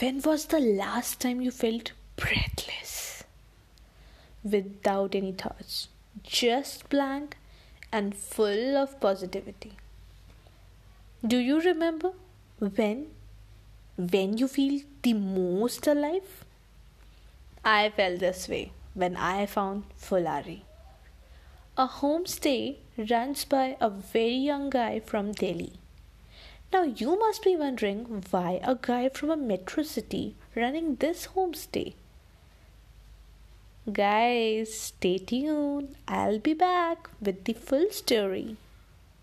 When was the last time you felt breathless? Without any thoughts, just blank and full of positivity. Do you remember when? When you feel the most alive? I felt this way when I found Phullari. A homestay runs by a very young guy from Delhi. Now you must be wondering why a guy from a metro city running this homestay. Guys, stay tuned. I'll be back with the full story.